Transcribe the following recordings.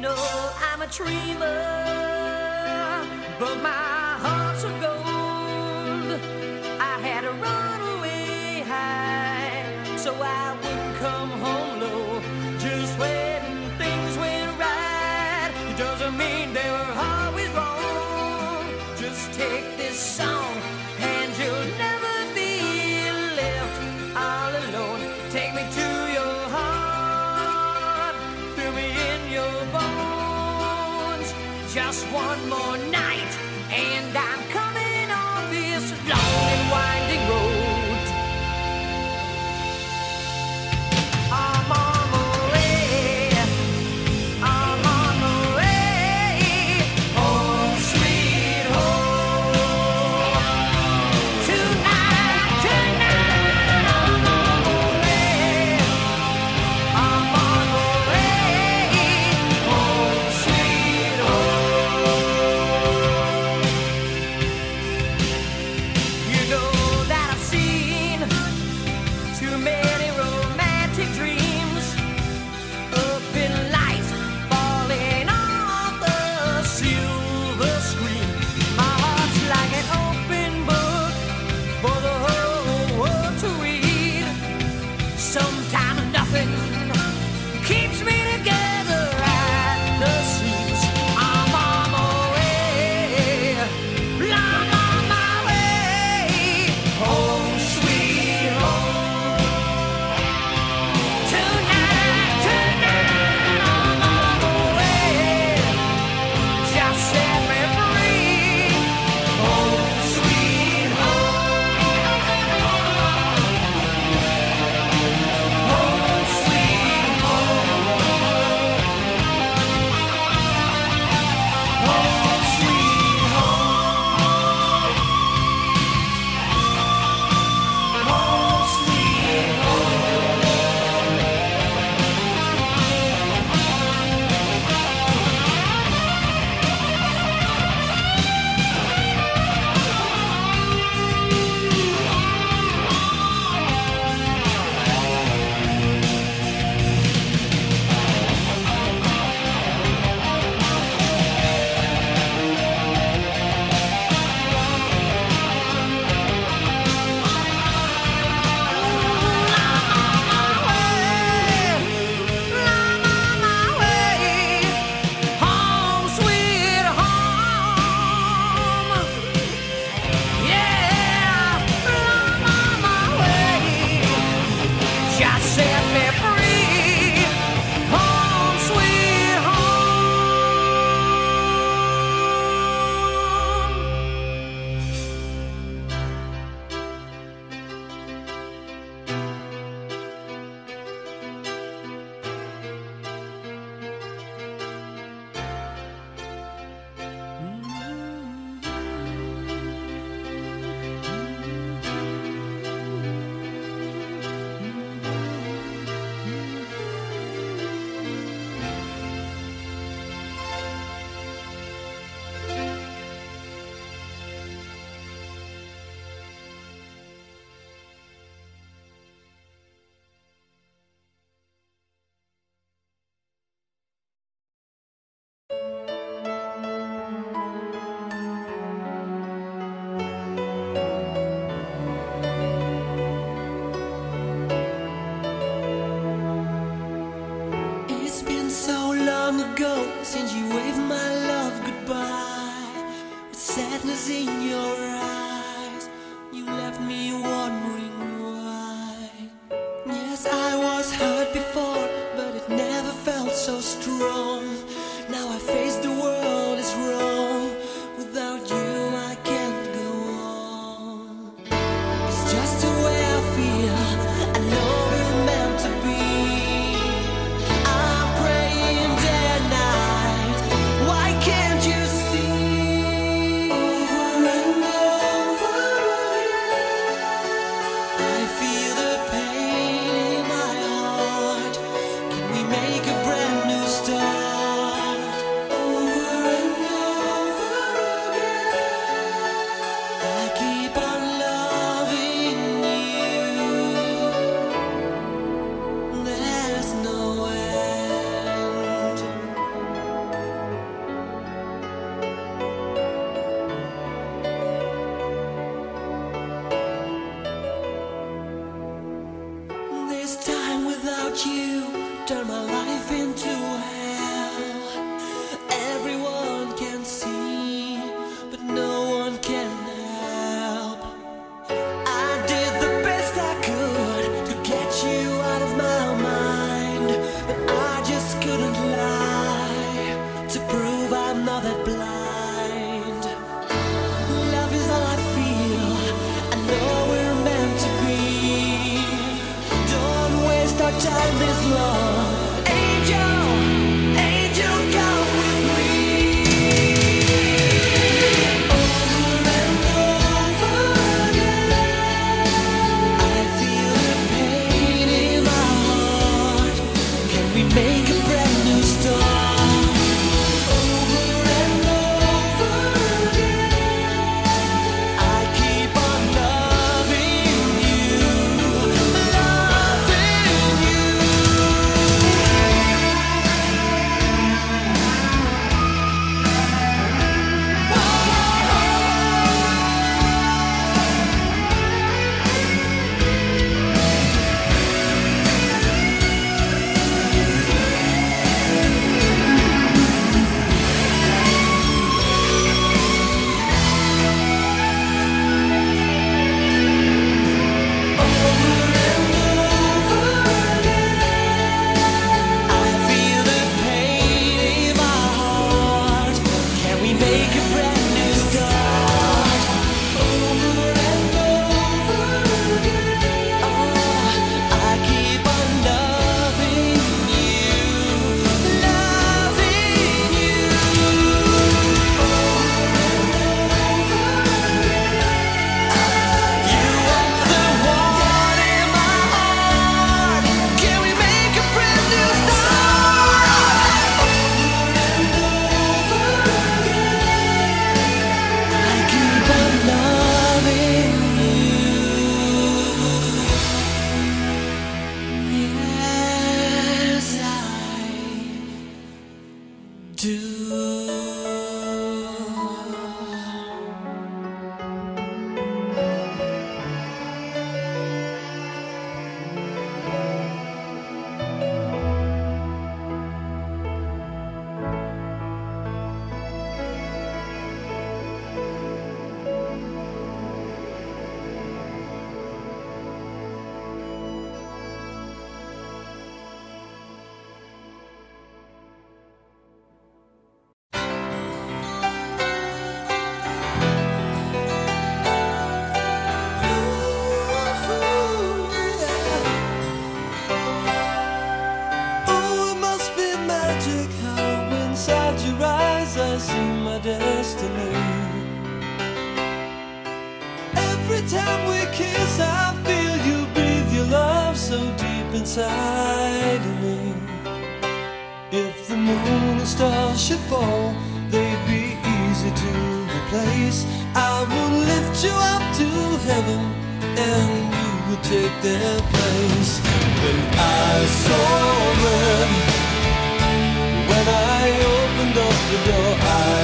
know I'm a dreamer, but my heart's of gold.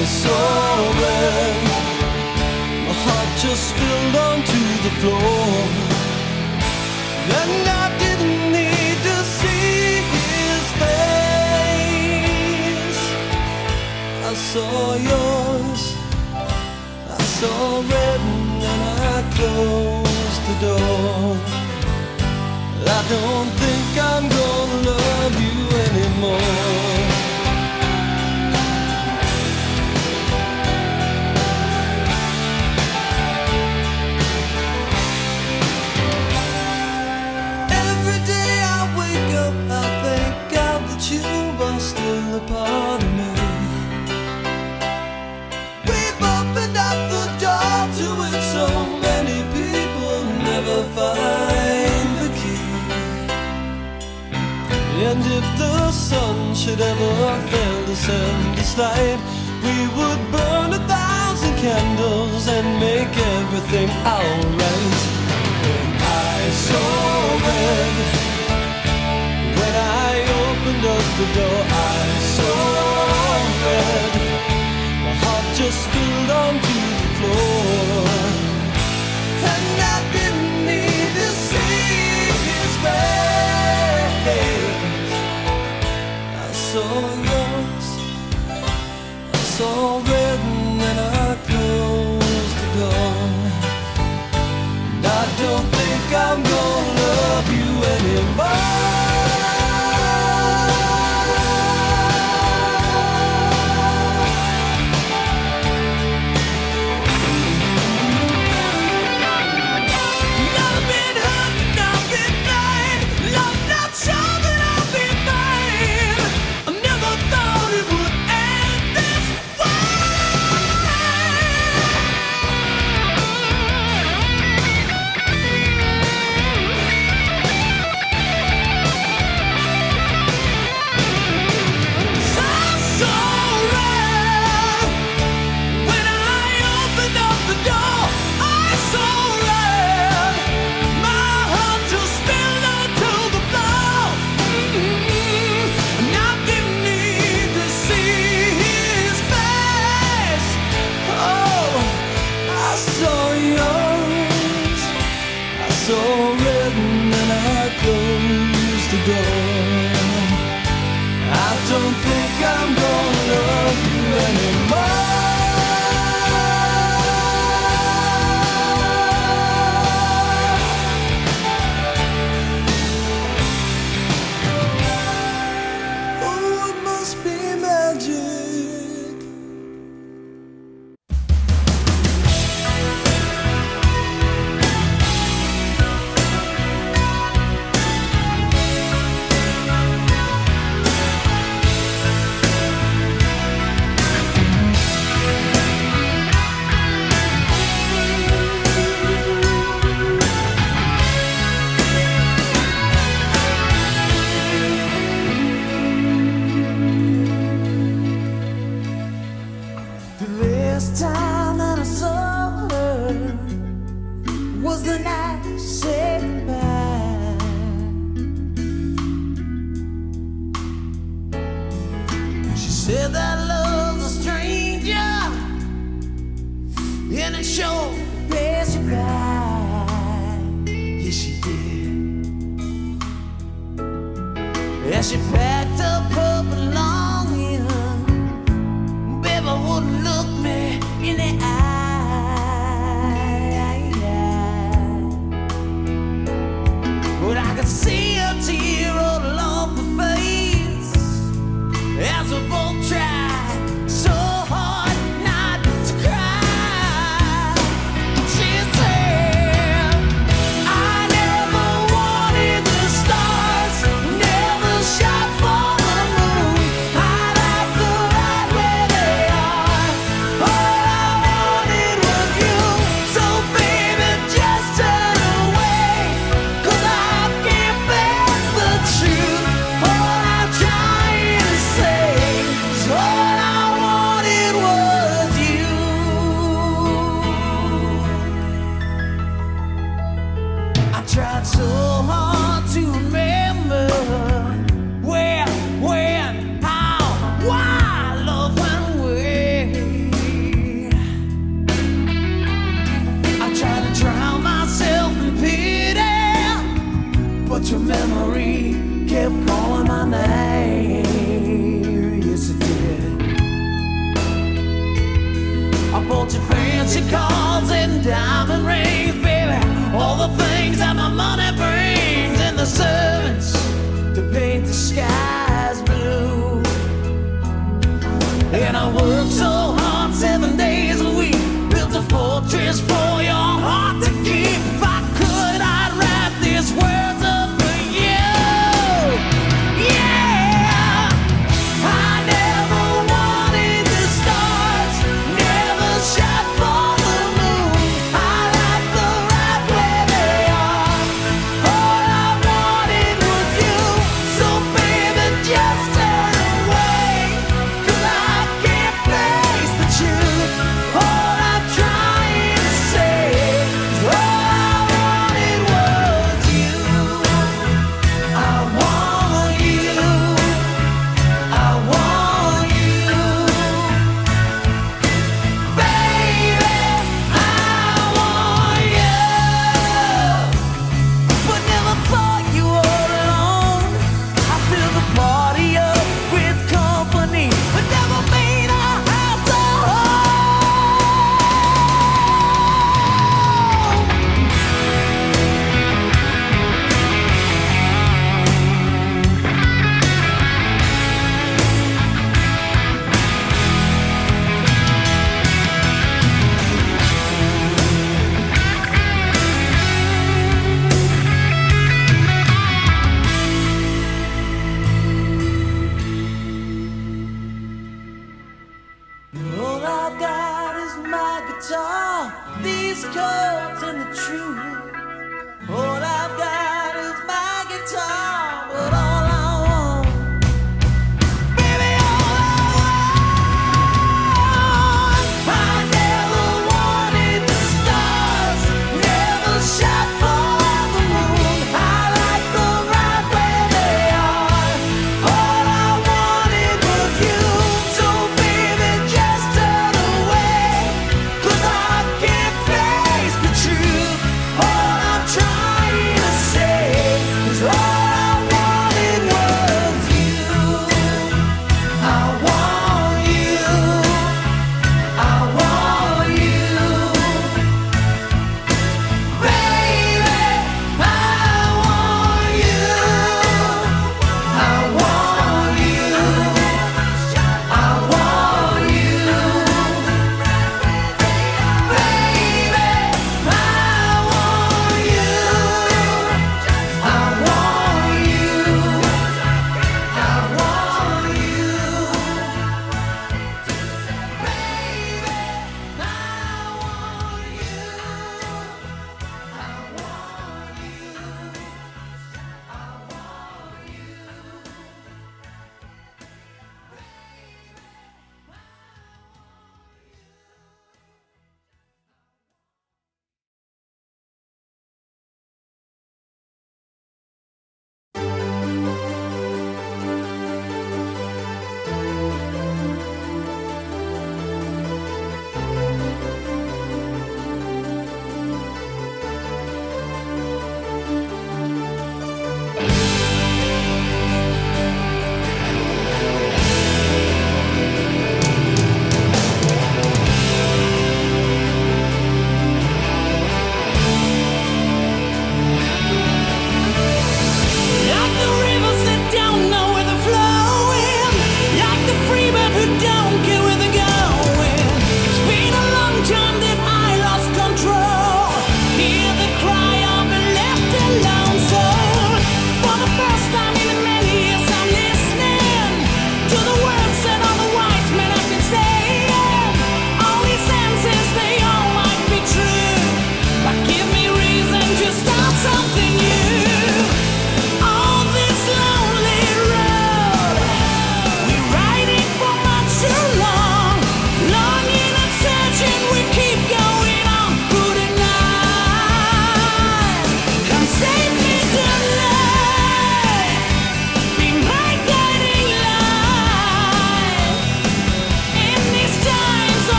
I saw red. My heart just spilled onto the floor. And I didn't need to see his face. I saw yours. I saw red and I closed the door. I don't think I'm gonna love you anymore. no sun should ever fail to send us light, we would burn a thousand candles and make everything alright. When I saw red, when I opened up the door, I saw red. My heart just spilled onto the floor, and I. so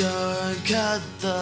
and cut the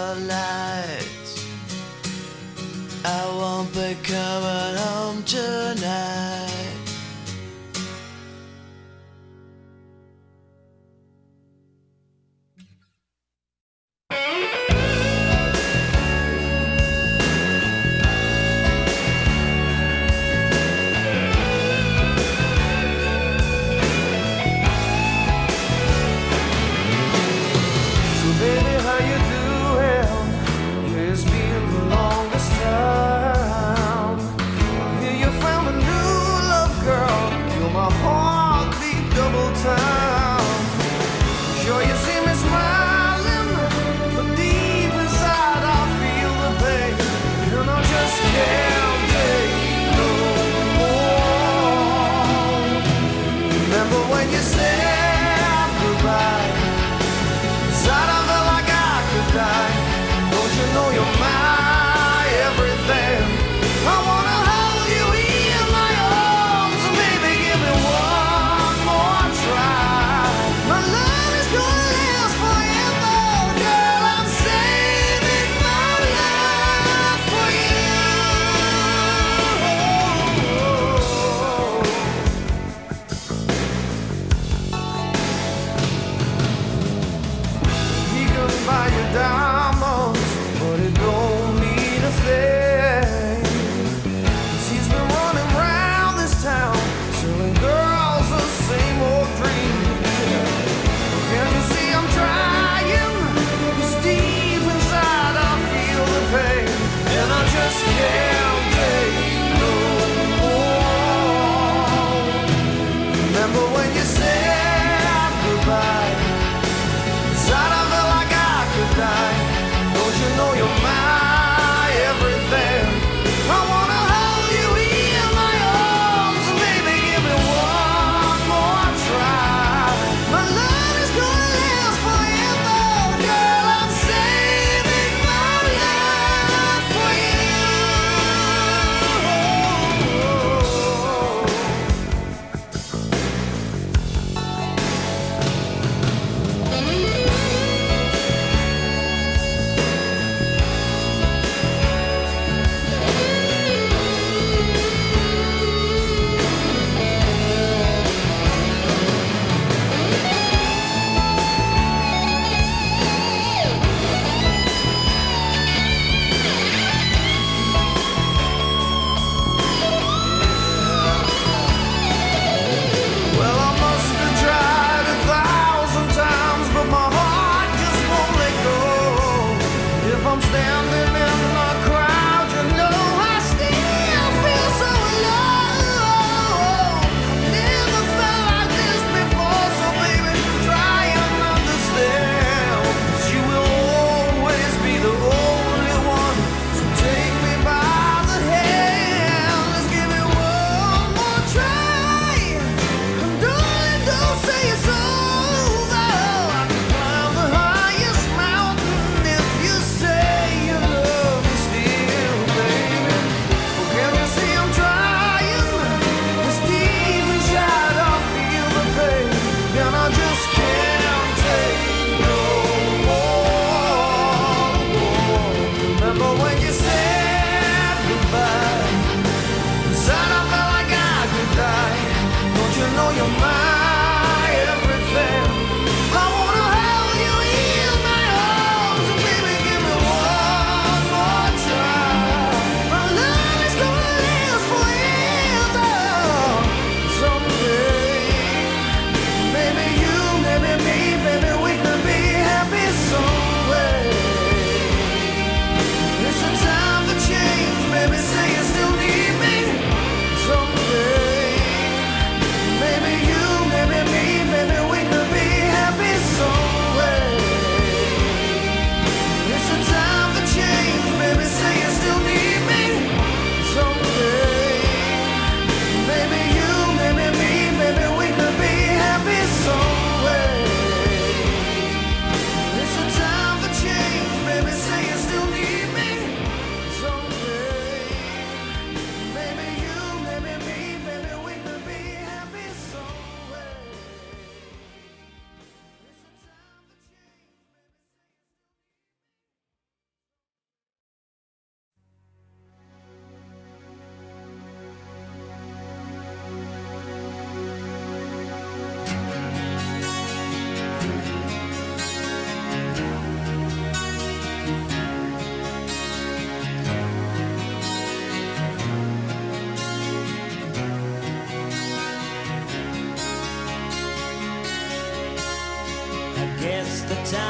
the time.